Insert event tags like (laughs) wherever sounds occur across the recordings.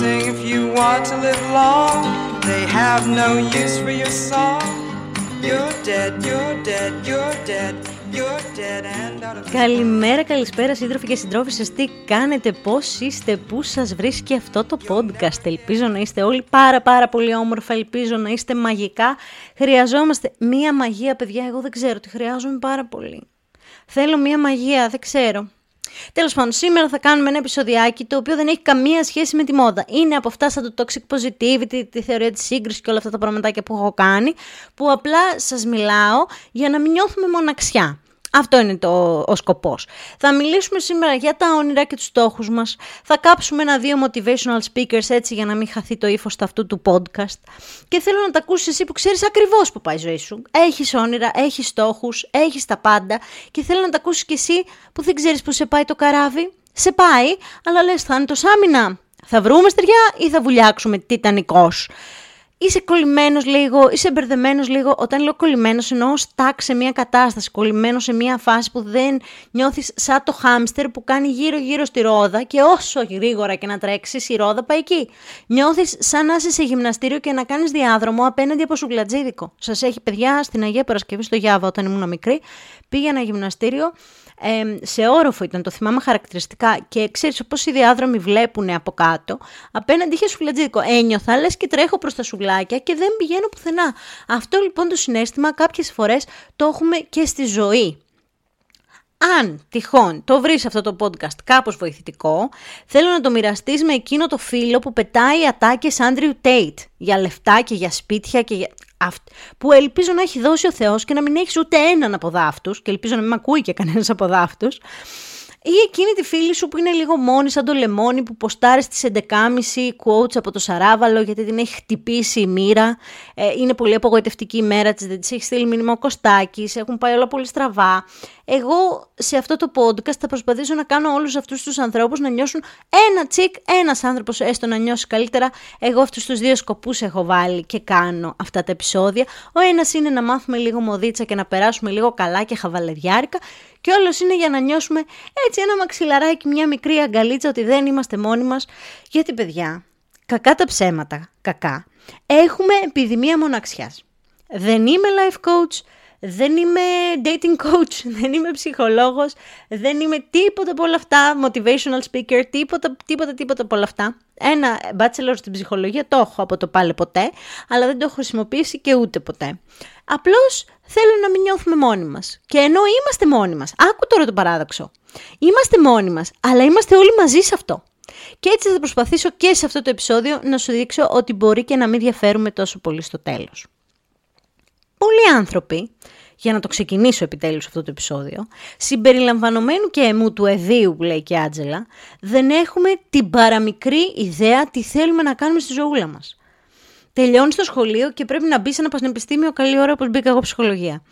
sing if you want to live long. They have no use for your song. You're dead, you're dead, you're dead. Καλημέρα, καλησπέρα σύντροφοι και συντρόφισσες Τι κάνετε, πώς είστε, πού σας βρίσκει αυτό το podcast Ελπίζω να είστε όλοι πάρα πάρα πολύ όμορφα Ελπίζω να είστε μαγικά Χρειαζόμαστε μία μαγεία παιδιά Εγώ δεν ξέρω τι χρειάζομαι πάρα πολύ Θέλω μία μαγεία, δεν ξέρω Τέλος πάντων, σήμερα θα κάνουμε ένα επεισοδιάκι το οποίο δεν έχει καμία σχέση με τη μόδα. Είναι από αυτά σαν το toxic positivity, τη θεωρία της σύγκρισης και όλα αυτά τα πραγματάκια που έχω κάνει, που απλά σας μιλάω για να μην νιώθουμε μοναξιά. Αυτό είναι το, ο σκοπός. Θα μιλήσουμε σήμερα για τα όνειρα και τους στόχους μας. Θα κάψουμε ένα-δύο motivational speakers έτσι για να μην χαθεί το ύφος αυτού του podcast. Και θέλω να τα ακούσεις εσύ που ξέρεις ακριβώς που πάει η ζωή σου. Έχεις όνειρα, έχεις στόχους, έχεις τα πάντα και θέλω να τα ακούσεις κι εσύ που δεν ξέρεις που σε πάει το καράβι. Σε πάει, αλλά λες θα είναι το σάμινα. Θα βρούμε στεριά ή θα βουλιάξουμε τιτανικός είσαι κολλημένος λίγο, είσαι μπερδεμένος λίγο. Όταν λέω κολλημένος, εννοώ στάκ σε μια κατάσταση, κολλημένο σε μια φάση που δεν νιώθεις σαν το χάμστερ που κάνει γύρω-γύρω στη ρόδα και όσο γρήγορα και να τρέξεις, η ρόδα πάει εκεί. Νιώθεις σαν να είσαι σε γυμναστήριο και να κάνεις διάδρομο απέναντι από σουγκλατζίδικο. Σας έχει παιδιά στην Αγία Παρασκευή στο Γιάβα όταν ήμουν μικρή. Πήγα γυμναστήριο σε όροφο ήταν, το θυμάμαι χαρακτηριστικά και ξέρεις όπως οι διάδρομοι βλέπουν από κάτω, απέναντι είχε σουβλατζίδικο. Ένιωθα λες και τρέχω προς τα σουβλάκια και δεν πηγαίνω πουθενά. Αυτό λοιπόν το συνέστημα κάποιες φορές το έχουμε και στη ζωή. Αν τυχόν το βρεις αυτό το podcast κάπως βοηθητικό, θέλω να το μοιραστείς με εκείνο το φίλο που πετάει ατάκες Andrew Tate για λεφτά και για σπίτια και για που ελπίζω να έχει δώσει ο Θεός και να μην έχεις ούτε έναν από δάφτους και ελπίζω να μην με ακούει και κανένας από δάφτους ή εκείνη τη φίλη σου που είναι λίγο μόνη σαν το λεμόνι που ποστάρει στις 11.30 quotes από το Σαράβαλο γιατί την έχει χτυπήσει η μοίρα. Ε, είναι πολύ απογοητευτική η μέρα της, δεν της έχει στείλει μήνυμα ο Κωστάκης, έχουν πάει όλα πολύ στραβά. Εγώ σε αυτό το podcast θα προσπαθήσω να κάνω όλους αυτούς τους ανθρώπους να νιώσουν ένα τσικ, ένας άνθρωπος έστω να νιώσει καλύτερα. Εγώ αυτούς τους δύο σκοπούς έχω βάλει και κάνω αυτά τα επεισόδια. Ο ένας είναι να μάθουμε λίγο μοδίτσα και να περάσουμε λίγο καλά και χαβαλεδιάρικα και όλος είναι για να νιώσουμε έτσι ένα μαξιλαράκι, μια μικρή αγκαλίτσα ότι δεν είμαστε μόνοι μας. Γιατί παιδιά, κακά τα ψέματα, κακά, έχουμε επιδημία μοναξιάς. Δεν είμαι life coach, δεν είμαι dating coach, (laughs) δεν είμαι ψυχολόγος, δεν είμαι τίποτα από όλα αυτά, motivational speaker, τίποτα, τίποτα, τίποτα από όλα αυτά. Ένα bachelor στην ψυχολογία το έχω από το πάλι ποτέ, αλλά δεν το έχω χρησιμοποιήσει και ούτε ποτέ. Απλώς θέλω να μην νιώθουμε μόνοι μας. Και ενώ είμαστε μόνοι μας, άκου τώρα το παράδοξο. Είμαστε μόνοι μας, αλλά είμαστε όλοι μαζί σε αυτό. Και έτσι θα προσπαθήσω και σε αυτό το επεισόδιο να σου δείξω ότι μπορεί και να μην διαφέρουμε τόσο πολύ στο τέλος. Πολλοί άνθρωποι, για να το ξεκινήσω επιτέλους αυτό το επεισόδιο, συμπεριλαμβανομένου και εμού του εδίου που λέει και η Άτζελα, δεν έχουμε την παραμικρή ιδέα τι θέλουμε να κάνουμε στη ζωούλα μας τελειώνεις το σχολείο και πρέπει να μπεις σε ένα πανεπιστήμιο καλή ώρα όπως μπήκα εγώ ψυχολογία.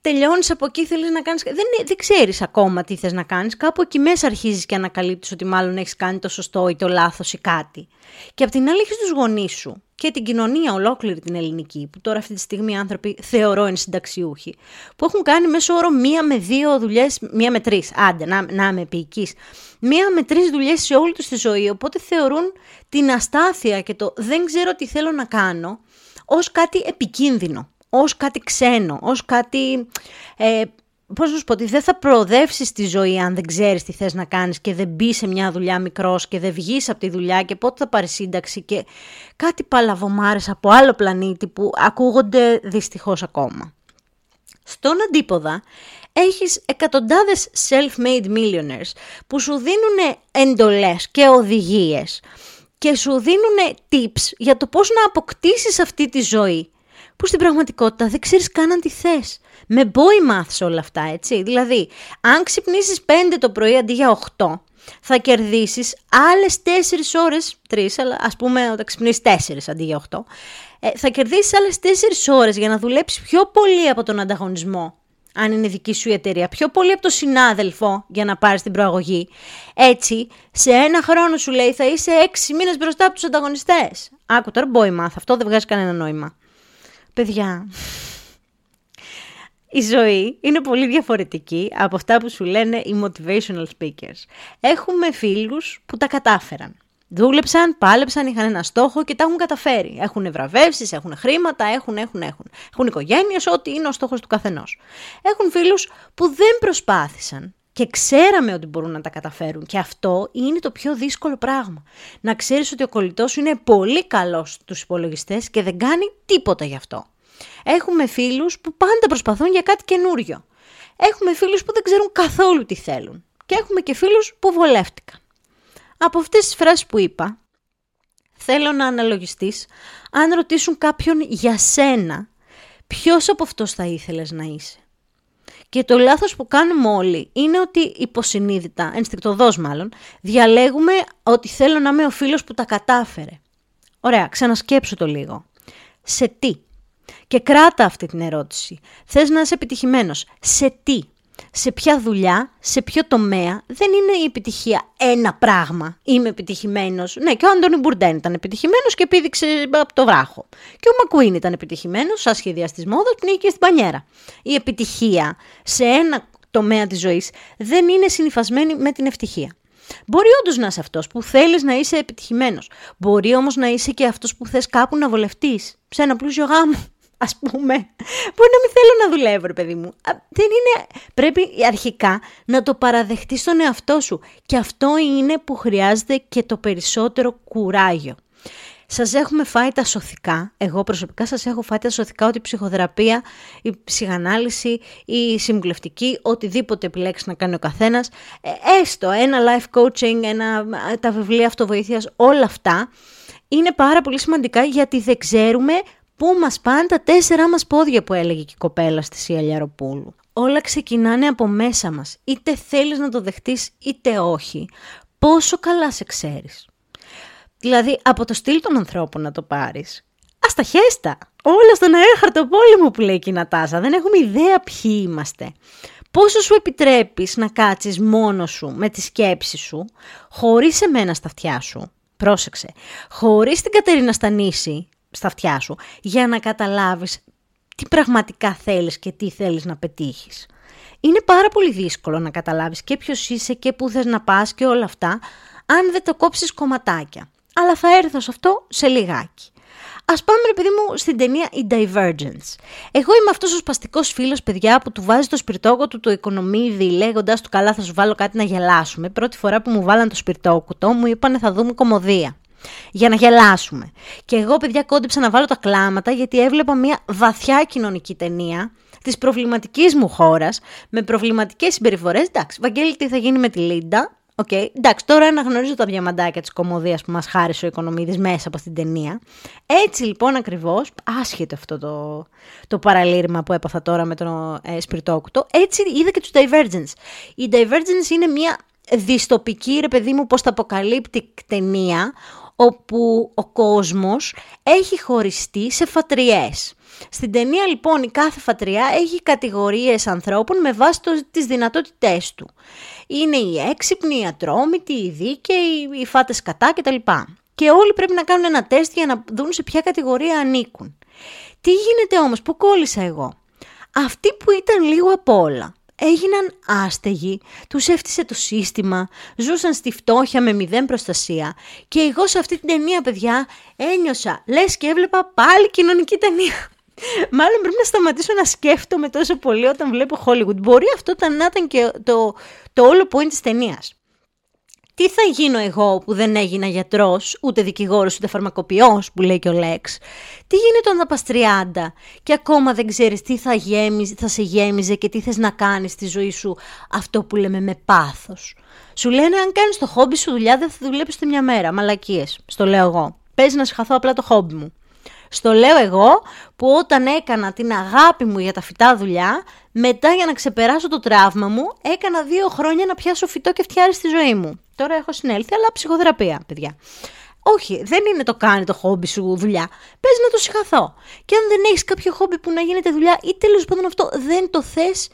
Τελειώνεις από εκεί, θέλεις να κάνει. Δεν, δεν ξέρεις ακόμα τι θες να κάνεις. Κάπου εκεί μέσα αρχίζεις και ανακαλύπτεις ότι μάλλον έχεις κάνει το σωστό ή το λάθος ή κάτι. Και απ' την άλλη έχεις τους γονείς σου και την κοινωνία ολόκληρη την ελληνική, που τώρα αυτή τη στιγμή οι άνθρωποι θεωρώ είναι συνταξιούχοι, που έχουν κάνει μέσω όρο μία με δύο δουλειές, μία με τρεις. Άντε, να, να είμαι επίοικης. Μία με τρεις δουλειές σε όλη τους τη ζωή. Οπότε θεωρούν την αστάθεια και το δεν ξέρω τι θέλω να κάνω ως κάτι επικίνδυνο, ως κάτι ξένο, ως κάτι ε, πώς να σου πω, ότι δεν θα προοδεύσεις τη ζωή αν δεν ξέρεις τι θες να κάνεις και δεν μπεις σε μια δουλειά μικρός και δεν βγεις από τη δουλειά και πότε θα πάρεις σύνταξη και κάτι παλαβομάρες από άλλο πλανήτη που ακούγονται δυστυχώς ακόμα. Στον αντίποδα έχεις εκατοντάδες self-made millionaires που σου δίνουν εντολές και οδηγίες και σου δίνουν tips για το πώς να αποκτήσεις αυτή τη ζωή που στην πραγματικότητα δεν ξέρεις καν αν τη θες με μπόι μάθεις όλα αυτά, έτσι. Δηλαδή, αν ξυπνήσεις 5 το πρωί αντί για 8, θα κερδίσεις άλλες 4 ώρες, 3, αλλά ας πούμε όταν ξυπνήσεις 4 αντί για 8, ε, θα κερδίσεις άλλες 4 ώρες για να δουλέψεις πιο πολύ από τον ανταγωνισμό αν είναι δική σου η εταιρεία, πιο πολύ από τον συνάδελφο για να πάρεις την προαγωγή. Έτσι, σε ένα χρόνο σου λέει θα είσαι 6 μήνες μπροστά από τους ανταγωνιστές. Άκου τώρα, μπόι μάθ, αυτό δεν βγάζει κανένα νόημα. Παιδιά, η ζωή είναι πολύ διαφορετική από αυτά που σου λένε οι motivational speakers. Έχουμε φίλους που τα κατάφεραν. Δούλεψαν, πάλεψαν, είχαν ένα στόχο και τα έχουν καταφέρει. Έχουν βραβεύσεις, έχουν χρήματα, έχουν, έχουν, έχουν. Έχουν οικογένειες, ό,τι είναι ο στόχος του καθενός. Έχουν φίλους που δεν προσπάθησαν και ξέραμε ότι μπορούν να τα καταφέρουν. Και αυτό είναι το πιο δύσκολο πράγμα. Να ξέρεις ότι ο κολλητός σου είναι πολύ καλός στους υπολογιστές και δεν κάνει τίποτα γι' αυτό. Έχουμε φίλους που πάντα προσπαθούν για κάτι καινούριο. Έχουμε φίλους που δεν ξέρουν καθόλου τι θέλουν. Και έχουμε και φίλους που βολεύτηκαν. Από αυτές τις φράσεις που είπα, θέλω να αναλογιστείς αν ρωτήσουν κάποιον για σένα, ποιος από αυτός θα ήθελες να είσαι. Και το λάθος που κάνουμε όλοι είναι ότι υποσυνείδητα, ενστικτοδός μάλλον, διαλέγουμε ότι θέλω να είμαι ο φίλος που τα κατάφερε. Ωραία, ξανασκέψου το λίγο. Σε τι; Και κράτα αυτή την ερώτηση. Θες να είσαι επιτυχημένος. Σε τι; Σε ποια δουλειά, σε ποιο τομέα, δεν είναι η επιτυχία ένα πράγμα. Είμαι επιτυχημένος. Ναι, και ο Άντωνι Μπουρντέν ήταν επιτυχημένος και πήδηξε από το βράχο. Και ο Μακουίν ήταν επιτυχημένος, σαν σχεδιαστή μόδα, πνίγηκε στην πανιέρα. Η επιτυχία σε ένα τομέα της ζωής δεν είναι συνυφασμένη με την ευτυχία. Μπορεί όντως να είσαι αυτός που θέλεις να είσαι επιτυχημένος. Μπορεί όμως να είσαι και αυτός που θες κάπου να βολευτείς σε ένα πλούσιο γάμο ας πούμε, μπορεί να μην θέλω να δουλεύω, ρε παιδί μου. Δεν είναι... Πρέπει αρχικά να το παραδεχτείς στον εαυτό σου. Και αυτό είναι που χρειάζεται και το περισσότερο κουράγιο. Σας έχουμε φάει τα σωθικά, εγώ προσωπικά σας έχω φάει τα σωθικά ότι η ψυχοθεραπεία, η ψυχανάλυση, η συμβουλευτική, οτιδήποτε επιλέξεις να κάνει ο καθένας, ε, έστω ένα life coaching, ένα, τα βιβλία αυτοβοήθειας, όλα αυτά, είναι πάρα πολύ σημαντικά γιατί δεν ξέρουμε Πού μας πάνε τα τέσσερά μας πόδια που έλεγε και η κοπέλα στη Σιαλιαροπούλου. Όλα ξεκινάνε από μέσα μας. Είτε θέλεις να το δεχτείς είτε όχι. Πόσο καλά σε ξέρεις. Δηλαδή από το στυλ των ανθρώπων να το πάρεις. Ας τα χέστα. Όλα στον αέρχαρτο πόλεμο που λέει η Νατάσα. Δεν έχουμε ιδέα ποιοι είμαστε. Πόσο σου επιτρέπεις να κάτσεις μόνος σου με τη σκέψη σου, χωρίς εμένα στα αυτιά σου, πρόσεξε, χωρίς την Κατερίνα Στανίση, στα αυτιά σου για να καταλάβεις τι πραγματικά θέλεις και τι θέλεις να πετύχεις. Είναι πάρα πολύ δύσκολο να καταλάβεις και ποιος είσαι και πού θες να πας και όλα αυτά αν δεν το κόψεις κομματάκια. Αλλά θα έρθω σε αυτό σε λιγάκι. Ας πάμε ρε παιδί μου στην ταινία η Divergence. Εγώ είμαι αυτός ο σπαστικός φίλος παιδιά που του βάζει το σπιρτόκο του το οικονομίδι λέγοντας του καλά θα σου βάλω κάτι να γελάσουμε. Πρώτη φορά που μου βάλαν το σπιρτόκουτο μου είπανε θα δούμε κομμωδία για να γελάσουμε. Και εγώ, παιδιά, κόντεψα να βάλω τα κλάματα γιατί έβλεπα μια βαθιά κοινωνική ταινία της προβληματικής μου χώρας, με προβληματικές συμπεριφορές. Εντάξει, Βαγγέλη, τι θα γίνει με τη Λίντα; Okay. Εντάξει, τώρα αναγνωρίζω τα διαμαντάκια της κομμωδίας που μας χάρισε ο Οικονομίδης μέσα από την ταινία. Έτσι λοιπόν ακριβώς, άσχετο αυτό το, το παραλήρημα που έπαθα τώρα με τον ε, Σπιρτόκουτο, έτσι είδα και τους Divergence. Η Divergence είναι μια διστοπική, ρε παιδί μου, πώς τα αποκαλύπτει ταινία, όπου ο κόσμος έχει χωριστεί σε φατριές. Στην ταινία λοιπόν η κάθε φατριά έχει κατηγορίες ανθρώπων με βάση το, τις δυνατότητές του. Είναι οι έξυπνοι, οι ατρόμητοι, οι δίκαιοι, οι φάτες κατά κτλ. Και όλοι πρέπει να κάνουν ένα τεστ για να δουν σε ποια κατηγορία ανήκουν. Τι γίνεται όμως, πού κόλλησα εγώ. Αυτοί που ήταν λίγο απ' όλα, έγιναν άστεγοι, τους έφτιασε το σύστημα, ζούσαν στη φτώχεια με μηδέν προστασία και εγώ σε αυτή την ταινία παιδιά ένιωσα λες και έβλεπα πάλι κοινωνική ταινία. (laughs) Μάλλον πρέπει να σταματήσω να σκέφτομαι τόσο πολύ όταν βλέπω Hollywood. Μπορεί αυτό να ήταν και το, το όλο point της ταινίας. Τι θα γίνω εγώ που δεν έγινα γιατρός, ούτε δικηγόρος, ούτε φαρμακοποιός, που λέει και ο Λέξ; Τι γίνεται όταν πας 30 και ακόμα δεν ξέρεις τι θα, γέμιζε, θα σε γέμιζε και τι θες να κάνεις στη ζωή σου; Αυτό που λέμε με πάθος. Σου λένε αν κάνεις το χόμπι σου δουλειά δεν θα δουλέψεις μια μέρα. Μαλακίες, στο λέω εγώ. Παίζει να συγχαθώ απλά το χόμπι μου. Στο λέω εγώ που όταν έκανα την αγάπη μου για τα φυτά δουλειά, μετά για να ξεπεράσω το τραύμα μου, έκανα δύο χρόνια να πιάσω φυτό και φτιάρι στη ζωή μου. Τώρα έχω συνέλθει, αλλά ψυχοθεραπεία, παιδιά. Όχι, δεν είναι το κάνει το χόμπι σου δουλειά. Πες να το συγχαθώ. Και αν δεν έχεις κάποιο χόμπι που να γίνεται δουλειά ή τέλος πάντων αυτό δεν το θες,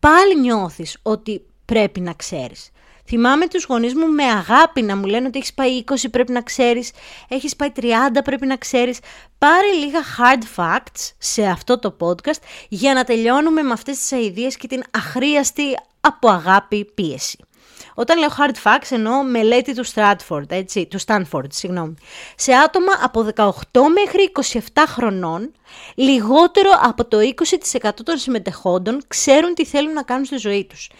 πάλι νιώθεις ότι πρέπει να ξέρεις. Θυμάμαι τους γονείς μου με αγάπη να μου λένε ότι έχεις πάει 20 πρέπει να ξέρεις, έχεις πάει 30 πρέπει να ξέρεις. Πάρε λίγα hard facts σε αυτό το podcast για να τελειώνουμε με αυτές τις αηδίες και την αχρίαστη από αγάπη πίεση. Όταν λέω hard facts εννοώ μελέτη του Stratford, έτσι, του Stanford, συγγνώμη. Σε άτομα από 18 μέχρι 27 χρονών, λιγότερο από το 20% των συμμετεχόντων ξέρουν τι θέλουν να κάνουν στη ζωή τους.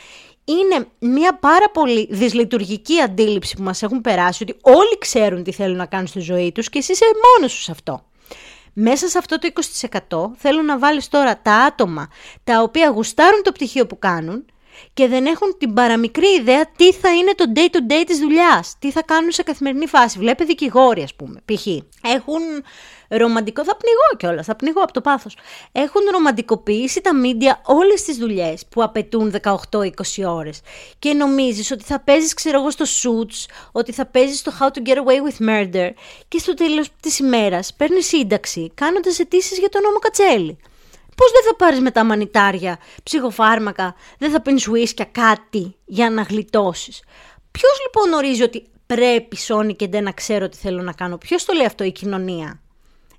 Είναι μια πάρα πολύ δυσλειτουργική αντίληψη που μας έχουν περάσει, ότι όλοι ξέρουν τι θέλουν να κάνουν στη ζωή τους και εσύ είσαι μόνος σου σε αυτό. Μέσα σε αυτό το 20% θέλω να βάλεις τώρα τα άτομα τα οποία γουστάρουν το πτυχίο που κάνουν και δεν έχουν την παραμικρή ιδέα τι θα είναι το day to day της δουλειάς, τι θα κάνουν σε καθημερινή φάση. Βλέπε δικηγόροι ας πούμε, π.χ. Έχουν ρομαντικό, θα πνιγώ κιόλας, θα πνιγώ από το πάθος. Έχουν ρομαντικοποιήσει τα μίντια όλες τις δουλειές που απαιτούν 18-20 ώρες και νομίζεις ότι θα παίζεις ξέρω εγώ στο Suits, ότι θα παίζεις στο How to Get Away with Murder και στο τέλος της ημέρας παίρνεις σύνταξη κάνοντας αιτήσεις για τον νόμο Κατσέλη. Πώς δεν θα πάρεις μετά μανιτάρια, ψυχοφάρμακα, δεν θα πίνεις ουίσκια, κάτι για να γλιτώσεις. Ποιος λοιπόν ορίζει ότι πρέπει Σόνι και δεν να ξέρω τι θέλω να κάνω; Ποιος το λέει αυτό η κοινωνία;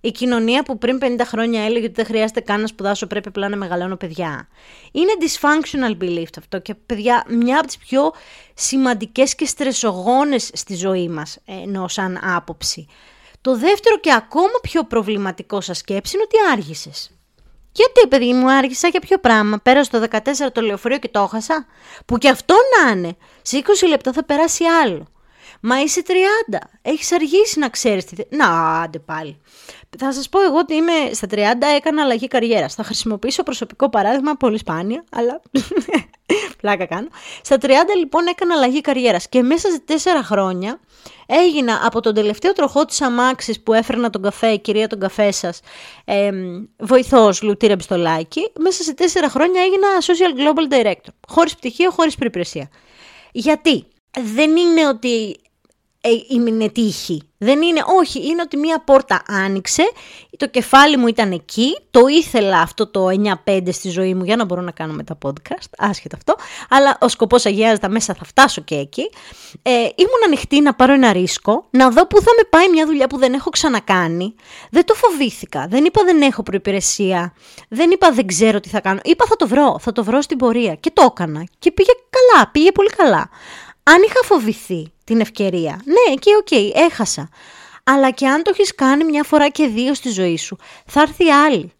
Η κοινωνία που πριν 50 χρόνια έλεγε ότι δεν χρειάζεται καν να σπουδάσω, πρέπει απλά να μεγαλώνω παιδιά. Είναι dysfunctional belief αυτό και παιδιά μια από τις πιο σημαντικές και στρεσογόνες στη ζωή μας, ενώ σαν άποψη. Το δεύτερο και ακόμα πιο προβληματικό σας σκέψη είναι ότι άργησες. Γιατί, παιδί μου, άργησα για ποιο πράγμα. Πέρασα το 14 το λεωφορείο και το έχασα. Που και αυτό να είναι. Σε 20 λεπτά θα περάσει άλλο. Μα είσαι 30. Έχεις αργήσει να ξέρεις τι. Να, άντε πάλι. Θα σας πω εγώ ότι είμαι στα 30, έκανα αλλαγή καριέρας. Θα χρησιμοποιήσω προσωπικό παράδειγμα, πολύ σπάνια, αλλά. Πλάκα κάνω. Στα 30 λοιπόν έκανα αλλαγή καριέρας και μέσα σε 4 χρόνια έγινα από τον τελευταίο τροχό της αμάξης που έφερνα τον καφέ, η κυρία τον καφέ σας, ε, βοηθός Λουτήρα Μπιστολάκη, μέσα σε τέσσερα χρόνια έγινα Social Global Director, χωρίς πτυχίο, χωρίς περιπρεσία. Γιατί; Δεν είναι ότι ε, τύχη. Δεν είναι, όχι, είναι ότι μία πόρτα άνοιξε, το κεφάλι μου ήταν εκεί, το ήθελα αυτό το 9-5 στη ζωή μου για να μπορώ να κάνω με τα podcast, άσχετα αυτό, αλλά ο σκοπός αγιάζεται μέσα θα φτάσω και εκεί. Ε, ήμουν ανοιχτή να πάρω ένα ρίσκο, να δω πού θα με πάει μια δουλειά που δεν έχω ξανακάνει. Δεν το φοβήθηκα, δεν είπα δεν έχω προϋπηρεσία, δεν είπα δεν ξέρω τι θα κάνω, είπα θα το βρω, θα το βρω στην πορεία και το έκανα και πήγε καλά, πήγε πολύ καλά. Αν είχα φοβηθεί την ευκαιρία, ναι, εκεί OK, okay, έχασα. Αλλά και αν το έχεις κάνει μια φορά και δύο στη ζωή σου, θα έρθει άλλη.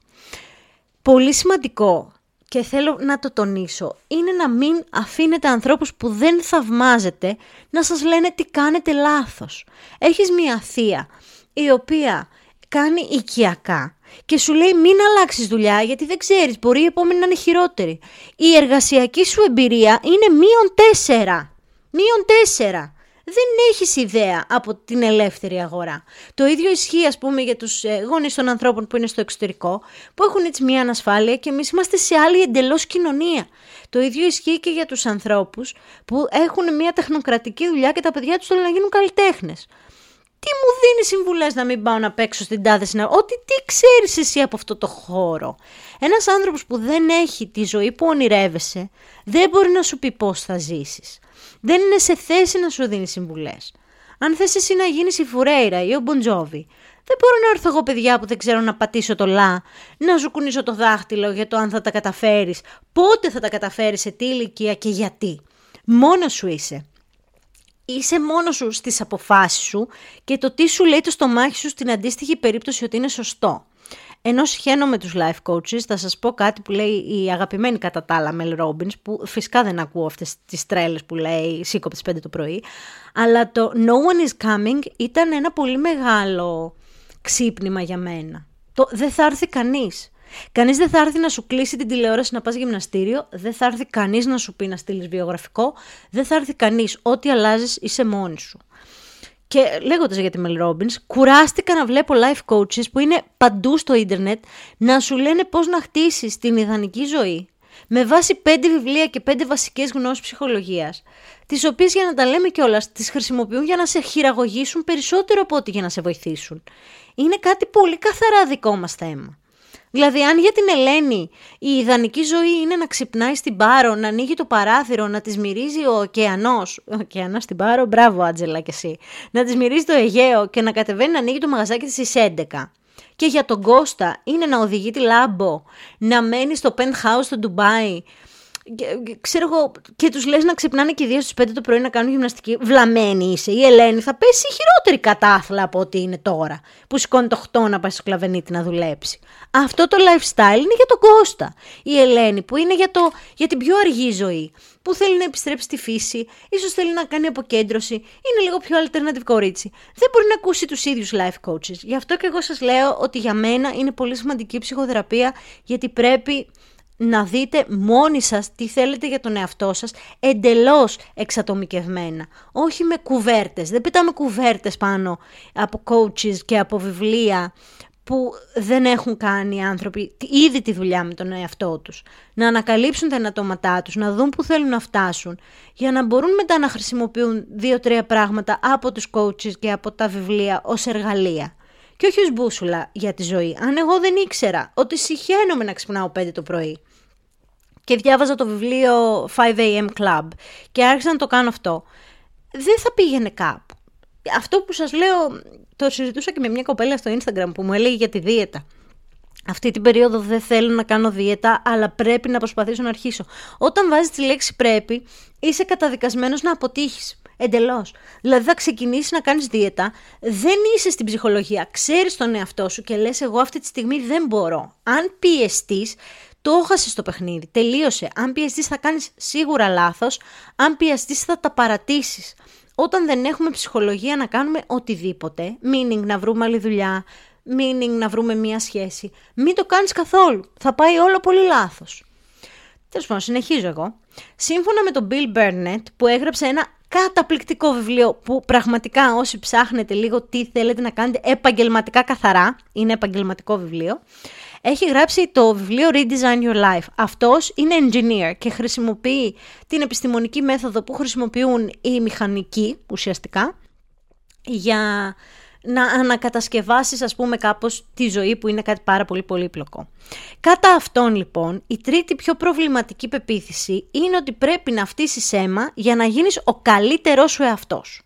Πολύ σημαντικό και θέλω να το τονίσω, είναι να μην αφήνετε ανθρώπους που δεν θαυμάζετε να σας λένε τι κάνετε λάθος. Έχεις μια θεία η οποία κάνει οικιακά και σου λέει μην αλλάξεις δουλειά γιατί δεν ξέρεις, μπορεί η επόμενη να είναι χειρότερη. Η εργασιακή σου εμπειρία είναι μείον τέσσερα. Μείον τέσσερα. Δεν έχεις ιδέα από την ελεύθερη αγορά. Το ίδιο ισχύει ας πούμε για τους ε, γονείς των ανθρώπων που είναι στο εξωτερικό, που έχουν έτσι μια ανασφάλεια και εμείς είμαστε σε άλλη εντελώς κοινωνία. Το ίδιο ισχύει και για τους ανθρώπους που έχουν μια τεχνοκρατική δουλειά και τα παιδιά τους θέλουν να γίνουν καλλιτέχνες. Τι μου δίνει συμβουλές να μην πάω να παίξω στην τάδε συνεργασία. Ότι τι ξέρεις εσύ από αυτό το χώρο. Ένας άνθρωπος που δεν έχει τη ζωή που ονειρεύεσαι δεν μπορεί να σου πει πώς θα ζήσεις δεν είναι σε θέση να σου δίνει συμβουλές. Αν θες εσύ να γίνεις η Φουρέιρα ή ο Μποντζόβι, δεν μπορώ να έρθω εγώ παιδιά που δεν ξέρω να πατήσω το λα, να σου κουνήσω το δάχτυλο για το αν θα τα καταφέρεις, πότε θα τα καταφέρεις, σε τι ηλικία και γιατί. Μόνος σου είσαι. Είσαι μόνος σου στις αποφάσεις σου και το τι σου λέει το στομάχι σου στην αντίστοιχη περίπτωση ότι είναι σωστό. Ενώ συχαίνω με τους life coaches, θα σας πω κάτι που λέει η αγαπημένη κατά τα άλλα Mel Robbins, που φυσικά δεν ακούω αυτές τις τρέλες που λέει σήκω από τις 5 το πρωί, αλλά το No one is coming ήταν ένα πολύ μεγάλο ξύπνημα για μένα. Το δεν θα έρθει κανείς. Κανείς δεν θα έρθει να σου κλείσει την τηλεόραση να πας γυμναστήριο, δεν θα έρθει κανείς να σου πει να στείλεις βιογραφικό, δεν θα έρθει κανείς. Ό,τι αλλάζεις είσαι μόνη σου. Και λέγοντας για τη Mel Robbins, κουράστηκα να βλέπω life coaches που είναι παντού στο ίντερνετ να σου λένε πώς να χτίσεις την ιδανική ζωή με βάση πέντε βιβλία και πέντε βασικές γνώσεις ψυχολογίας, τις οποίες για να τα λέμε κιόλας, τις χρησιμοποιούν για να σε χειραγωγήσουν περισσότερο από ό,τι για να σε βοηθήσουν. Είναι κάτι πολύ καθαρά δικό μας θέμα. Δηλαδή, αν για την Ελένη η ιδανική ζωή είναι να ξυπνάει στην Πάρο, να ανοίγει το παράθυρο, να της μυρίζει ο ωκεανός. Ο ωκεανός στην Πάρο, μπράβο, Άτζελα και εσύ. Να της μυρίζει το Αιγαίο και να κατεβαίνει να ανοίγει το μαγαζάκι της στις 11. Και για τον Κώστα είναι να οδηγεί τη Λάμπο, να μένει στο penthouse στο Ντουμπάι ξέρω εγώ, και τους λες να ξυπνάνε και δύο στις 5 το πρωί να κάνουν γυμναστική. Βλαμμένη είσαι. Η Ελένη θα πέσει χειρότερη κατάθλα από ό,τι είναι τώρα. Που σηκώνει το 8 να πάει στο κλαβενίτη να δουλέψει. Αυτό το lifestyle είναι για τον Κώστα. Η Ελένη που είναι για, το, για την πιο αργή ζωή. Που θέλει να επιστρέψει στη φύση, ίσως θέλει να κάνει αποκέντρωση. Είναι λίγο πιο alternative κορίτσι. Δεν μπορεί να ακούσει τους ίδιους life coaches. Γι' αυτό και εγώ σας λέω ότι για μένα είναι πολύ σημαντική η ψυχοθεραπεία, γιατί πρέπει να δείτε μόνοι σας τι θέλετε για τον εαυτό σας εντελώς εξατομικευμένα. Όχι με κουβέρτες. Δεν πετάμε κουβέρτες πάνω από coaches και από βιβλία που δεν έχουν κάνει οι άνθρωποι ήδη τη δουλειά με τον εαυτό τους. Να ανακαλύψουν τα ενατώματά τους, να δουν που θέλουν να φτάσουν, για να μπορούν μετά να χρησιμοποιούν δύο-τρία πράγματα από τους coaches και από τα βιβλία ως εργαλεία. Και όχι ως μπούσουλα για τη ζωή. Αν εγώ δεν ήξερα ότι συχαίνομαι να ξυπνάω 5 το πρωί και διάβαζα το βιβλίο 5am Club και άρχισα να το κάνω αυτό, δεν θα πήγαινε κάπου. Αυτό που σας λέω το συζητούσα και με μια κοπέλα στο Instagram που μου έλεγε για τη δίαιτα. Αυτή την περίοδο δεν θέλω να κάνω δίαιτα, αλλά πρέπει να προσπαθήσω να αρχίσω. Όταν βάζεις τη λέξη πρέπει, είσαι καταδικασμένος να αποτύχεις. Εντελώς. Δηλαδή θα ξεκινήσεις να κάνεις δίαιτα, δεν είσαι στην ψυχολογία, ξέρεις τον εαυτό σου και λες: Εγώ αυτή τη στιγμή δεν μπορώ. Αν πιεστείς, το έχασες το παιχνίδι. Τελείωσε. Αν πιεστείς, θα κάνεις σίγουρα λάθος. Αν πιεστείς, θα τα παρατήσεις. Όταν δεν έχουμε ψυχολογία να κάνουμε οτιδήποτε, meaning να βρούμε άλλη δουλειά, meaning να βρούμε μία σχέση, μην το κάνεις καθόλου. Θα πάει όλο πολύ λάθος. Τέλος πάντων, συνεχίζω εγώ. Σύμφωνα με τον Bill Burnett που έγραψε ένα καταπληκτικό βιβλίο που πραγματικά όσοι ψάχνετε λίγο τι θέλετε να κάνετε επαγγελματικά καθαρά, είναι επαγγελματικό βιβλίο, έχει γράψει το βιβλίο Redesign Your Life. Αυτός είναι engineer και χρησιμοποιεί την επιστημονική μέθοδο που χρησιμοποιούν οι μηχανικοί ουσιαστικά για να ανακατασκευάσεις ας πούμε κάπως τη ζωή που είναι κάτι πάρα πολύ πολύπλοκο. Κατά αυτόν λοιπόν η τρίτη πιο προβληματική πεποίθηση είναι ότι πρέπει να φτύσεις αίμα για να γίνεις ο καλύτερός σου εαυτός.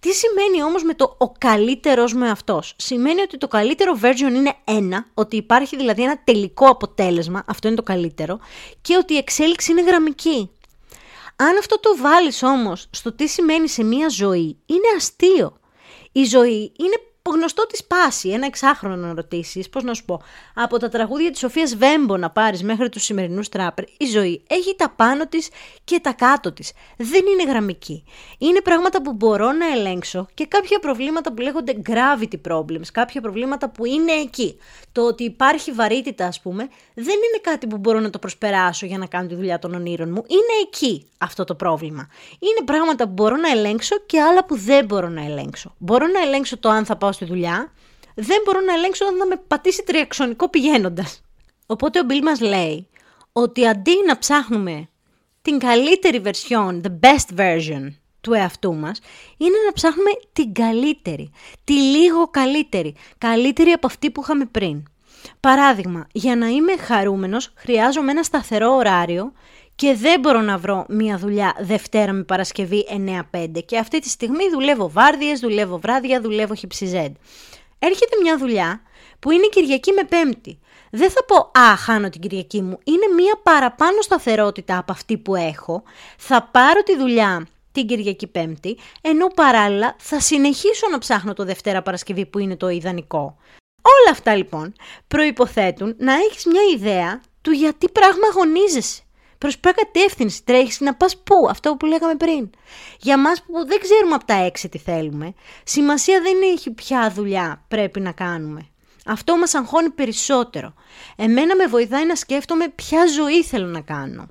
Τι σημαίνει όμως με το ο καλύτερος με αυτός. Σημαίνει ότι το καλύτερο version είναι ένα, ότι υπάρχει δηλαδή ένα τελικό αποτέλεσμα, αυτό είναι το καλύτερο, και ότι η εξέλιξη είναι γραμμική. Αν αυτό το βάλεις όμως στο τι σημαίνει σε μία ζωή, είναι αστείο. Η ζωή είναι γνωστό της πάση, ένα εξάχρονο να ρωτήσεις, πώς να σου πω, από τα τραγούδια της Σοφίας Βέμπο να πάρεις μέχρι τους σημερινούς τράπερ, η ζωή έχει τα πάνω της και τα κάτω της. Δεν είναι γραμμική. Είναι πράγματα που μπορώ να ελέγξω και κάποια προβλήματα που λέγονται gravity problems, κάποια προβλήματα που είναι εκεί. Το ότι υπάρχει βαρύτητα, ας πούμε, δεν είναι κάτι που μπορώ να το προσπεράσω για να κάνω τη δουλειά των ονείρων μου. Είναι εκεί αυτό το πρόβλημα. Είναι πράγματα που μπορώ να ελέγξω και άλλα που δεν μπορώ να ελέγξω. Μπορώ να ελέγξω το αν θα πάω στη δουλειά, δεν μπορώ να ελέγξω αν θα με πατήσει τριαξονικό πηγαίνοντας. Οπότε ο Μπιλ μας λέει ότι αντί να ψάχνουμε την καλύτερη version, the best version του εαυτού μας, είναι να ψάχνουμε την καλύτερη, τη λίγο καλύτερη, καλύτερη από αυτή που είχαμε πριν. Παράδειγμα, για να είμαι χαρούμενος χρειάζομαι ένα σταθερό ωράριο και δεν μπορώ να βρω μία δουλειά Δευτέρα με Παρασκευή 9-5 και αυτή τη στιγμή δουλεύω βάρδιες, δουλεύω βράδια, δουλεύω χυψιζέντ. Έρχεται μια δουλειά που είναι Κυριακή με Πέμπτη. Δεν θα πω «Α, χάνω την Κυριακή μου». Είναι μία παραπάνω σταθερότητα από αυτή που έχω. Θα πάρω τη δουλειά την Κυριακή Πέμπτη, ενώ παράλληλα θα συνεχίσω να ψάχνω το Δευτέρα Παρασκευή που είναι το ιδανικό. Όλα αυτά λοιπόν προϋποθέτουν να έχεις μια ιδέα του γιατί πράγμα αγωνίζεσαι. Προς ποια κατεύθυνση τρέχεις να πας πού, αυτό που λέγαμε πριν. Για μας που δεν ξέρουμε από τα έξι τι θέλουμε, σημασία δεν έχει ποια δουλειά πρέπει να κάνουμε. Αυτό μας αγχώνει περισσότερο. Εμένα με βοηθάει να σκέφτομαι ποια ζωή θέλω να κάνω.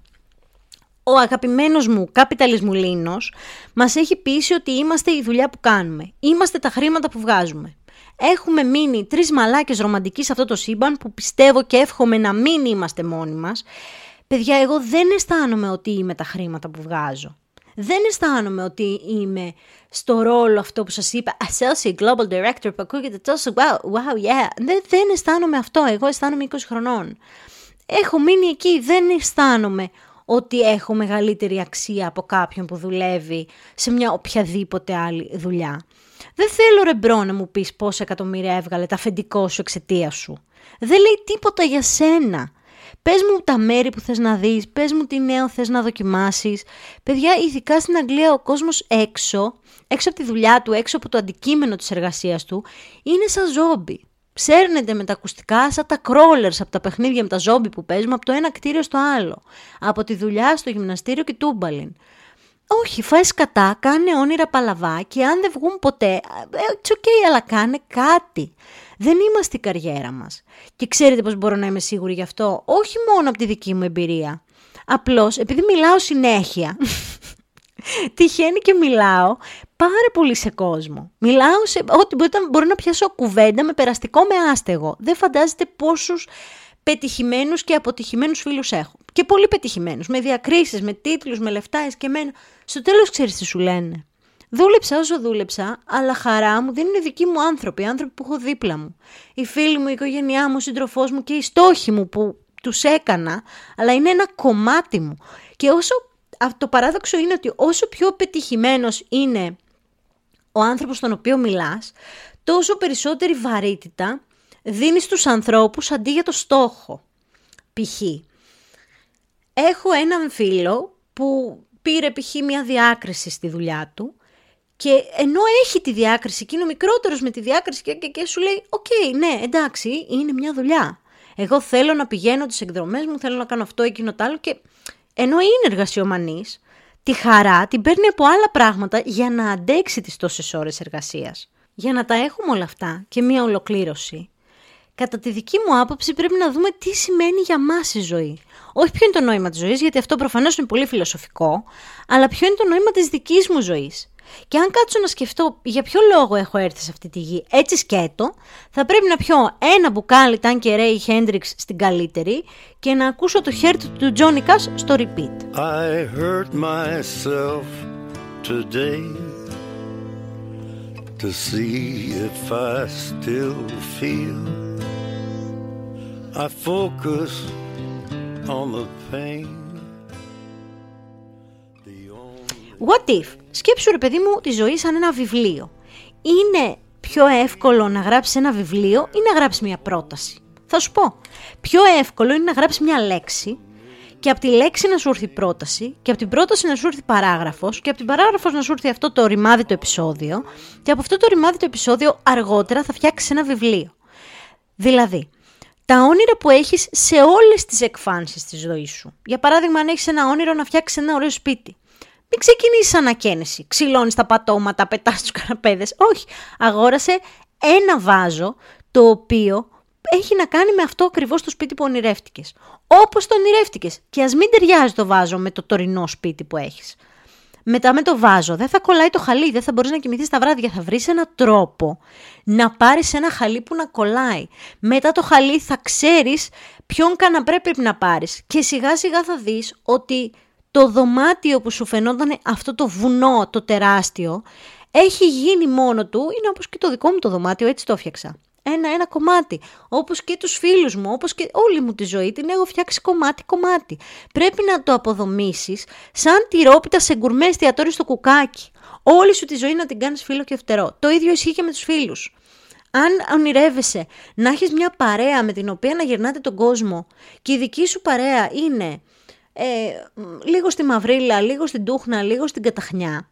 Ο αγαπημένος μου καπιταλισμού Λίνος μας έχει πείσει ότι είμαστε η δουλειά που κάνουμε. Είμαστε τα χρήματα που βγάζουμε. Έχουμε μείνει τρεις μαλάκες ρομαντικοί σε αυτό το σύμπαν που πιστεύω και εύχομαι να μην είμαστε μόνοι μας Παιδιά, εγώ δεν αισθάνομαι ότι είμαι τα χρήματα που βγάζω. Δεν αισθάνομαι ότι είμαι στο ρόλο αυτό που σας είπα Associate Global Director που ακούγεται τόσο wow, wow, yeah. Δεν, δεν αισθάνομαι αυτό, εγώ αισθάνομαι 20 χρονών. Έχω μείνει εκεί, δεν αισθάνομαι ότι έχω μεγαλύτερη αξία από κάποιον που δουλεύει σε μια οποιαδήποτε άλλη δουλειά. Δεν θέλω ρεμπρό να μου πεις πόσα εκατομμύρια έβγαλε τα αφεντικό σου εξαιτίας σου. Δεν λέει τίποτα για σένα. Πες μου τα μέρη που θες να δεις, πες μου τι νέο θες να δοκιμάσεις. Παιδιά, ειδικά στην Αγγλία ο κόσμος έξω, έξω από τη δουλειά του, έξω από το αντικείμενο της εργασίας του, είναι σαν ζόμπι. Ψέρνεται με τα ακουστικά σαν τα crawlers από τα παιχνίδια με τα ζόμπι που παίζουμε από το ένα κτίριο στο άλλο. Από τη δουλειά στο γυμναστήριο και τούμπαλιν. Όχι, φάει κατά, κάνε όνειρα παλαβά και αν δεν βγουν ποτέ, it's okay, αλλά κάνε κάτι. Δεν είμαστε η καριέρα μας. Και ξέρετε πώς μπορώ να είμαι σίγουρη γι' αυτό, όχι μόνο από τη δική μου εμπειρία. Απλώς, επειδή μιλάω συνέχεια, (laughs) τυχαίνει και μιλάω πάρα πολύ σε κόσμο. Μιλάω σε ό,τι μπορώ να πιάσω κουβέντα με περαστικό με άστεγο. Δεν φαντάζεστε πόσους πετυχημένους και αποτυχημένους φίλους έχω. Και πολύ πετυχημένους, με διακρίσεις, με τίτλους, με λεφτά, εσκεμμένα. Στο τέλος ξέρεις τι σου λένε; Δούλεψα όσο δούλεψα, αλλά χαρά μου δεν είναι δικοί μου άνθρωποι, άνθρωποι που έχω δίπλα μου. Οι φίλοι μου, η οικογένειά μου, ο σύντροφός μου και οι στόχοι μου που τους έκανα, αλλά είναι ένα κομμάτι μου. Και όσο, το παράδοξο είναι ότι όσο πιο πετυχημένος είναι ο άνθρωπος στον οποίο μιλάς, τόσο περισσότερη βαρύτητα δίνεις στους ανθρώπους αντί για το στόχο. Π.χ. Έχω έναν φίλο που πήρε π.χ. μια διάκριση στη δουλειά του και ενώ έχει τη διάκριση και είναι ο μικρότερος με τη διάκριση και, και, και σου λέει «OK, ναι, εντάξει, είναι μια δουλειά. Εγώ θέλω να πηγαίνω τις εκδρομές μου, θέλω να κάνω αυτό, εκείνο, το άλλο» και ενώ είναι εργασιομανής, τη χαρά την παίρνει από άλλα πράγματα για να αντέξει τις τόσες ώρες εργασίας. Για να τα έχουμε όλα αυτά και μια ολοκλήρωση, κατά τη δική μου άποψη πρέπει να δούμε τι σημαίνει για μας η ζωή. Όχι ποιο είναι το νόημα της ζωής, γιατί αυτό προφανώς είναι πολύ φιλοσοφικό, αλλά ποιο είναι το νόημα της δικής μου ζωής. Και αν κάτσω να σκεφτώ για ποιο λόγο έχω έρθει σε αυτή τη γη έτσι σκέτο, θα πρέπει να πιω ένα μπουκάλι και Ray Hendrix στην καλύτερη και να ακούσω το χέρι του Johnny Cash στο repeat. I hurt myself today to see if I still feel I focus on the pain What if, σκέψου ρε παιδί μου τη ζωή σαν ένα βιβλίο. Είναι πιο εύκολο να γράψεις ένα βιβλίο ή να γράψεις μια πρόταση; Θα σου πω. Πιο εύκολο είναι να γράψεις μια λέξη και από τη λέξη να σου έρθει πρόταση και από την πρόταση να σου έρθει παράγραφος και από την παράγραφος να σου έρθει αυτό το ρημάδι το επεισόδιο και από αυτό το ρημάδι το επεισόδιο αργότερα θα φτιάξεις ένα βιβλίο. Δηλαδή, τα όνειρα που έχεις σε όλες τις εκφάνσεις της ζωής σου. Για παράδειγμα, αν έχεις ένα όνειρο να φτιάξεις ένα ωραίο σπίτι. Μην ξεκινήσεις ανακαίνιση. Ξυλώνεις τα πατώματα, πετάς τους καραπέδες. Όχι. Αγόρασε ένα βάζο το οποίο έχει να κάνει με αυτό ακριβώς το σπίτι που ονειρεύτηκες. Όπως το ονειρεύτηκες. Και ας μην ταιριάζει το βάζο με το τωρινό σπίτι που έχεις. Μετά με το βάζο δεν θα κολλάει το χαλί, δεν θα μπορείς να κοιμηθείς τα βράδια. Θα βρεις έναν τρόπο να πάρεις ένα χαλί που να κολλάει. Μετά το χαλί θα ξέρεις ποιον καναπρέ πρέπει να πάρεις. Και σιγά σιγά θα δεις ότι το δωμάτιο που σου φαινόταν αυτό το βουνό το τεράστιο έχει γίνει μόνο του, είναι όπως και το δικό μου το δωμάτιο, έτσι το έφτιαξα. Ένα-ένα κομμάτι. Όπως και τους φίλους μου, όπως και όλη μου τη ζωή την έχω φτιάξει κομμάτι-κομμάτι. Πρέπει να το αποδομήσεις σαν τυρόπιτα σε γκουρμέ εστιατόριο στο κουκάκι. Όλη σου τη ζωή να την κάνεις φίλο και φτερό. Το ίδιο ισχύει και με τους φίλους. Αν ονειρεύεσαι να έχεις μια παρέα με την οποία να γυρνάτε τον κόσμο και η δική σου παρέα είναι ε, λίγο στη μαυρίλα, λίγο στην τούχνα, λίγο στην καταχνιά.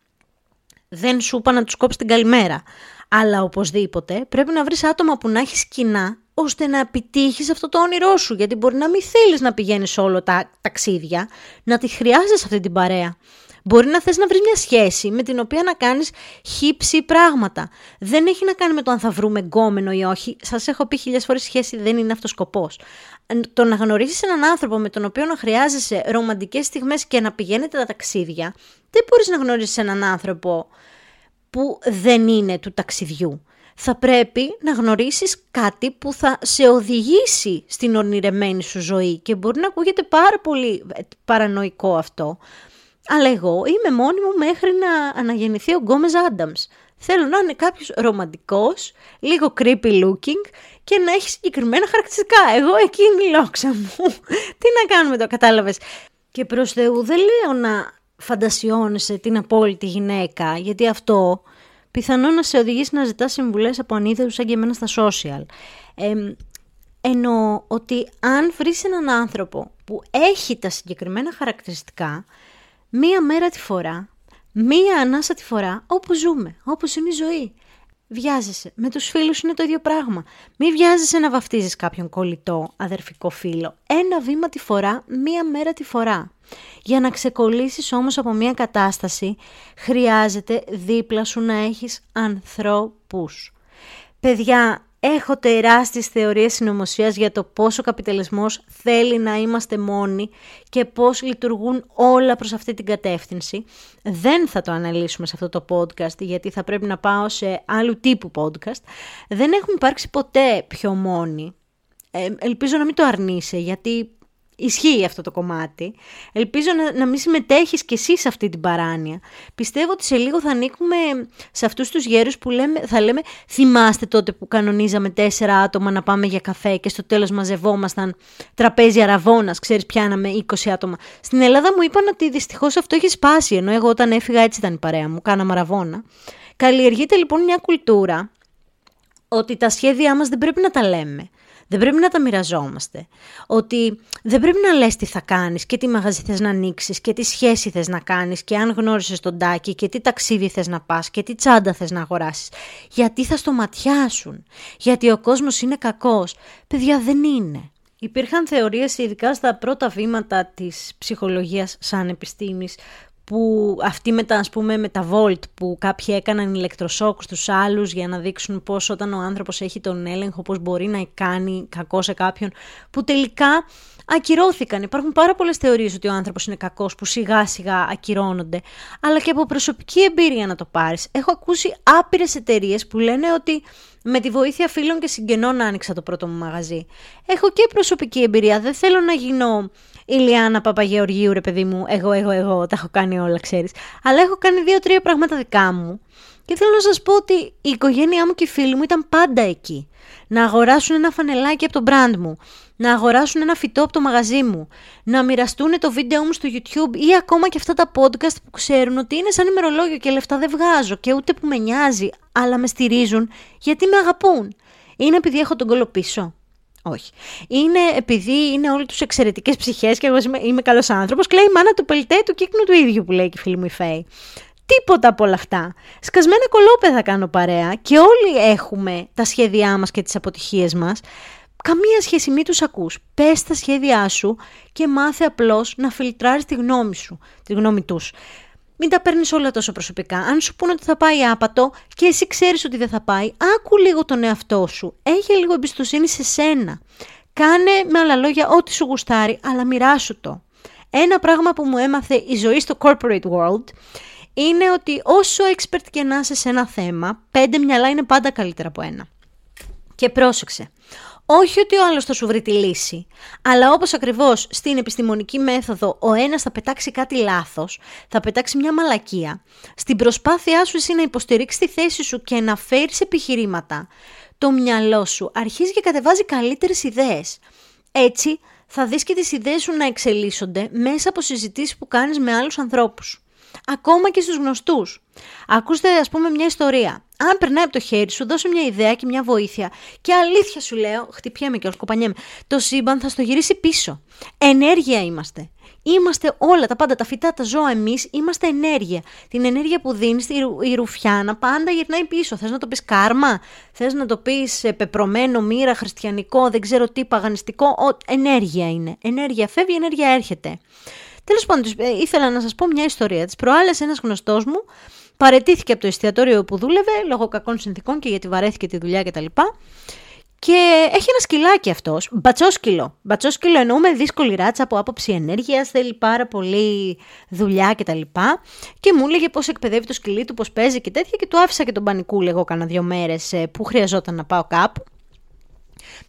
Δεν σου είπα να τους κόψεις την καλημέρα. Αλλά οπωσδήποτε πρέπει να βρεις άτομα που να έχεις κοινά ώστε να επιτύχεις αυτό το όνειρό σου. Γιατί μπορεί να μην θέλεις να πηγαίνεις όλο τα ταξίδια, να τη χρειάζεσαι αυτή την παρέα. Μπορεί να θες να βρεις μια σχέση με την οποία να κάνεις χύψη πράγματα. Δεν έχει να κάνει με το αν θα βρούμε γκόμενο ή όχι. Σας έχω πει χιλιάδες φορές σχέση δεν είναι αυτός σκοπός. Το να γνωρίσεις έναν άνθρωπο με τον οποίο να χρειάζεσαι ρομαντικές στιγμές και να πηγαίνετε τα ταξίδια, δεν μπορείς να γνωρίσεις έναν άνθρωπο που δεν είναι του ταξιδιού. Θα πρέπει να γνωρίσεις κάτι που θα σε οδηγήσει στην ονειρεμένη σου ζωή και μπορεί να ακούγεται πάρα πολύ παρανοϊκό αυτό, αλλά εγώ είμαι μόνη μου μέχρι να αναγεννηθεί ο Γκόμες Άνταμς. Θέλω να είναι κάποιος ρομαντικός, λίγο creepy looking και να έχει συγκεκριμένα χαρακτηριστικά. Εγώ εκεί είναι η λόξα μου. (laughs) Τι να κάνουμε το, κατάλαβες. Και προς Θεού δεν λέω να φαντασιώνεσαι την απόλυτη γυναίκα, γιατί αυτό πιθανόν να σε οδηγήσει να ζητάς συμβουλές από ανίδεους σαν και εμένα στα social. Ε, Εννοώ ότι αν βρεις έναν άνθρωπο που έχει τα συγκεκριμένα χαρακτηριστικά, μία μέρα τη φορά, μία ανάσα τη φορά, όπου ζούμε, όπως είναι η ζωή. Βιάζεσαι. Με τους φίλους είναι το ίδιο πράγμα. Μην βιάζεσαι να βαφτίζεις κάποιον κολλητό αδερφικό φίλο. Ένα βήμα τη φορά, μία μέρα τη φορά. Για να ξεκολλήσεις όμως από μία κατάσταση, χρειάζεται δίπλα σου να έχεις ανθρώπους. Παιδιά, Έχω τεράστιες θεωρίες συνωμοσίας για το πόσο ο καπιταλισμός θέλει να είμαστε μόνοι και πώς λειτουργούν όλα προς αυτή την κατεύθυνση. Δεν θα το αναλύσουμε σε αυτό το podcast γιατί θα πρέπει να πάω σε άλλου τύπου podcast. Δεν έχουμε υπάρξει ποτέ πιο μόνοι. Ε, ελπίζω να μην το αρνείσαι γιατί Ισχύει αυτό το κομμάτι. Ελπίζω να, να μην συμμετέχεις κι εσύ σε αυτή την παράνοια. Πιστεύω ότι σε λίγο θα ανήκουμε σε αυτούς τους γέρους που λέμε, θα λέμε θυμάστε τότε που κανονίζαμε τέσσερα άτομα να πάμε για καφέ και στο τέλος μαζευόμασταν τραπέζι αραβώνας, ξέρεις πιάναμε 20 άτομα. Στην Ελλάδα μου είπαν ότι δυστυχώς αυτό έχει σπάσει, ενώ εγώ όταν έφυγα έτσι ήταν η παρέα μου, κάναμε αραβώνα. Καλλιεργείται λοιπόν μια κουλτούρα ότι τα σχέδιά μας δεν πρέπει να τα λέμε. Δεν πρέπει να τα μοιραζόμαστε. Ότι δεν πρέπει να λες τι θα κάνεις και τι μαγαζί θες να ανοίξεις και τι σχέση θες να κάνεις και αν γνώρισες τον τάκι και τι ταξίδι θες να πας και τι τσάντα θες να αγοράσεις. Γιατί θα στοματιάσουν. Γιατί ο κόσμος είναι κακός. Παιδιά δεν είναι. Υπήρχαν θεωρίες ειδικά στα πρώτα βήματα της ψυχολογίας σαν επιστήμης που αυτή με τα, ας πούμε, με τα Volt που κάποιοι έκαναν ηλεκτροσόκ στους άλλους για να δείξουν πώς όταν ο άνθρωπος έχει τον έλεγχο, πώς μπορεί να κάνει κακό σε κάποιον, που τελικά ακυρώθηκαν. Υπάρχουν πάρα πολλές θεωρίες ότι ο άνθρωπος είναι κακός που σιγά σιγά ακυρώνονται, αλλά και από προσωπική εμπειρία να το πάρεις. Έχω ακούσει άπειρες εταιρείες που λένε ότι με τη βοήθεια φίλων και συγγενών άνοιξα το πρώτο μου μαγαζί. Έχω και προσωπική εμπειρία, δεν θέλω να γίνω η Λιάννα Παπαγεωργίου, ρε παιδί μου, εγώ, εγώ, εγώ, τα έχω κάνει όλα, ξέρεις. Αλλά έχω κάνει δύο-τρία πράγματα δικά μου και θέλω να σας πω ότι η οικογένειά μου και οι φίλοι μου ήταν πάντα εκεί. Να αγοράσουν ένα φανελάκι από το brand μου, να αγοράσουν ένα φυτό από το μαγαζί μου, να μοιραστούν το βίντεο μου στο YouTube ή ακόμα και αυτά τα podcast που ξέρουν ότι είναι σαν ημερολόγιο και λεφτά δεν βγάζω και ούτε που με νοιάζει, αλλά με στηρίζουν γιατί με αγαπούν. Είναι επειδή έχω τον κόλλο πίσω. Όχι. Είναι επειδή είναι όλοι τους εξαιρετικές ψυχές και εγώ είμαι, είμαι καλός άνθρωπος. Κλαίει η μάνα του πελτέ του κύκνου του ίδιου που λέει και η φίλη μου η Φέη. Τίποτα από όλα αυτά. Σκασμένα κολόπεδα κάνω παρέα και όλοι έχουμε τα σχέδιά μας και τις αποτυχίες μας. Καμία σχέση μη τους ακούς. Πες τα σχέδιά σου και μάθε απλώς να φιλτράρεις τη γνώμη σου, τη γνώμη τους. Μην τα παίρνεις όλα τόσο προσωπικά. Αν σου πούνε ότι θα πάει άπατο και εσύ ξέρεις ότι δεν θα πάει, άκου λίγο τον εαυτό σου. Έχει λίγο εμπιστοσύνη σε σένα. Κάνε με άλλα λόγια ό,τι σου γουστάρει, αλλά μοιράσου το. Ένα πράγμα που μου έμαθε η ζωή στο corporate world είναι ότι όσο expert και να είσαι σε ένα θέμα, πέντε μυαλά είναι πάντα καλύτερα από ένα. Και πρόσεξε, όχι ότι ο άλλος θα σου βρει τη λύση, αλλά όπως ακριβώς στην επιστημονική μέθοδο ο ένας θα πετάξει κάτι λάθος, θα πετάξει μια μαλακία, στην προσπάθειά σου εσύ να υποστηρίξεις τη θέση σου και να φέρεις επιχειρήματα, το μυαλό σου αρχίζει και κατεβάζει καλύτερες ιδέες. Έτσι θα δεις και τις ιδέες σου να εξελίσσονται μέσα από συζητήσεις που κάνεις με άλλους ανθρώπους ακόμα και στους γνωστούς. Ακούστε ας πούμε μια ιστορία. Αν περνάει από το χέρι σου, δώσε μια ιδέα και μια βοήθεια. Και αλήθεια σου λέω, χτυπιέμαι και σκοπανιέμαι. Το σύμπαν θα στο γυρίσει πίσω. Ενέργεια είμαστε. Είμαστε όλα τα πάντα, τα φυτά, τα ζώα, εμείς είμαστε ενέργεια. Την ενέργεια που δίνεις, η ρουφιάνα, πάντα γυρνάει πίσω. Θες να το πεις κάρμα, θες να το πεις πεπρωμένο, μοίρα, χριστιανικό, δεν ξέρω τι, παγανιστικό; Ο, ενέργεια είναι. Ενέργεια φεύγει, ενέργεια έρχεται. Τέλος πάντων, ε, ήθελα να σας πω μια ιστορία. Τη προάλλες, ένας γνωστός μου παρετήθηκε από το εστιατόριο που δούλευε λόγω κακών συνθήκων και γιατί βαρέθηκε τη δουλειά κτλ. Και έχει ένα σκυλάκι αυτός, μπατσόσκυλο. Μπατσόσκυλο εννοούμε δύσκολη ράτσα από άποψη ενέργειας, θέλει πάρα πολύ δουλειά κτλ. Και, και μου έλεγε πώς εκπαιδεύει το σκυλί του, πώς παίζει και τέτοια. Και του άφησα και τον πανικού, λέγω, κάνα δύο μέρες ε, που χρειαζόταν να πάω κάπου.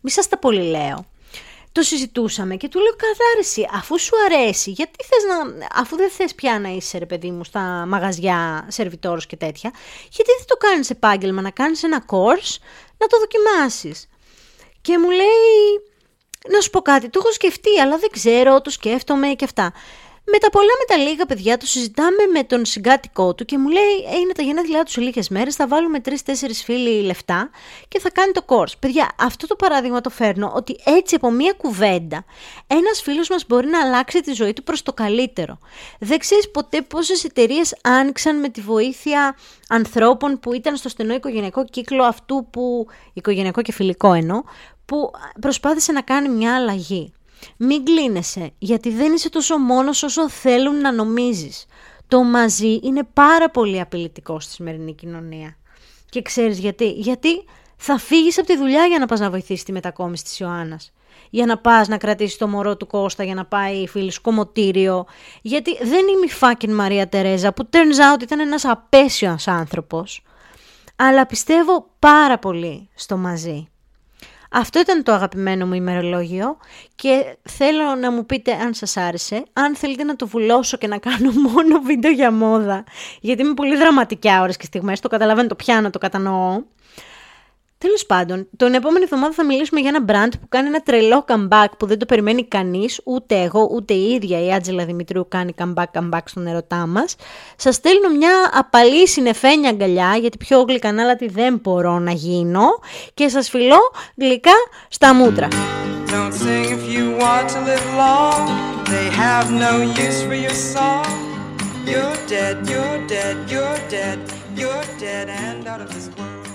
Μη σας τα πολύ λέω το συζητούσαμε και του λέω καθάριση, αφού σου αρέσει, γιατί θες να, αφού δεν θες πια να είσαι ρε παιδί μου στα μαγαζιά, σερβιτόρος και τέτοια, γιατί δεν το κάνεις επάγγελμα, να κάνεις ένα course, να το δοκιμάσεις. Και μου λέει, να σου πω κάτι, το έχω σκεφτεί, αλλά δεν ξέρω, το σκέφτομαι και αυτά. Με τα πολλά με τα λίγα παιδιά το συζητάμε με τον συγκάτοικό του και μου λέει «Ε, είναι τα γενέθλιά τους σε λίγες μέρες, θα βάλουμε τρει-τέσσερι φίλοι λεφτά και θα κάνει το course. Παιδιά, αυτό το παράδειγμα το φέρνω ότι έτσι από μία κουβέντα ένας φίλος μας μπορεί να αλλάξει τη ζωή του προς το καλύτερο. Δεν ξέρεις ποτέ πόσες εταιρείες άνοιξαν με τη βοήθεια ανθρώπων που ήταν στο στενό οικογενειακό κύκλο αυτού που, οικογενειακό και φιλικό εννοώ, που προσπάθησε να κάνει μια αλλαγή. Μην κλείνεσαι, γιατί δεν είσαι τόσο μόνος όσο θέλουν να νομίζεις. Το μαζί είναι πάρα πολύ απειλητικό στη σημερινή κοινωνία. Και ξέρεις γιατί; Γιατί θα φύγεις από τη δουλειά για να πας να βοηθήσεις τη μετακόμιση της Ιωάννας. Για να πας να κρατήσεις το μωρό του Κώστα για να πάει φίλη κομμωτήριο. Γιατί δεν είμαι η fucking Μαρία Τερέζα που turns out ήταν ένας απέσιος άνθρωπος. Αλλά πιστεύω πάρα πολύ στο μαζί. Αυτό ήταν το αγαπημένο μου ημερολόγιο και θέλω να μου πείτε αν σας άρεσε, αν θέλετε να το βουλώσω και να κάνω (laughs) μόνο βίντεο για μόδα, γιατί είμαι πολύ δραματικά ώρες και στιγμές, το καταλαβαίνω, το πιάνω, το κατανοώ. Τέλος πάντων, τον επόμενη εβδομάδα θα μιλήσουμε για ένα brand που κάνει ένα τρελό comeback που δεν το περιμένει κανείς, ούτε εγώ, ούτε η ίδια η Άτζελα Δημητρίου κάνει comeback comeback στον ερωτά μας. Σας στέλνω μια απαλή συνεφένια αγκαλιά, γιατί πιο γλυκανάλατη δεν μπορώ να γίνω και σας φιλώ γλυκά στα μούτρα. Don't sing if you want to live long. They have no use for your song. You're dead, you're dead, you're dead, you're dead and out of this world.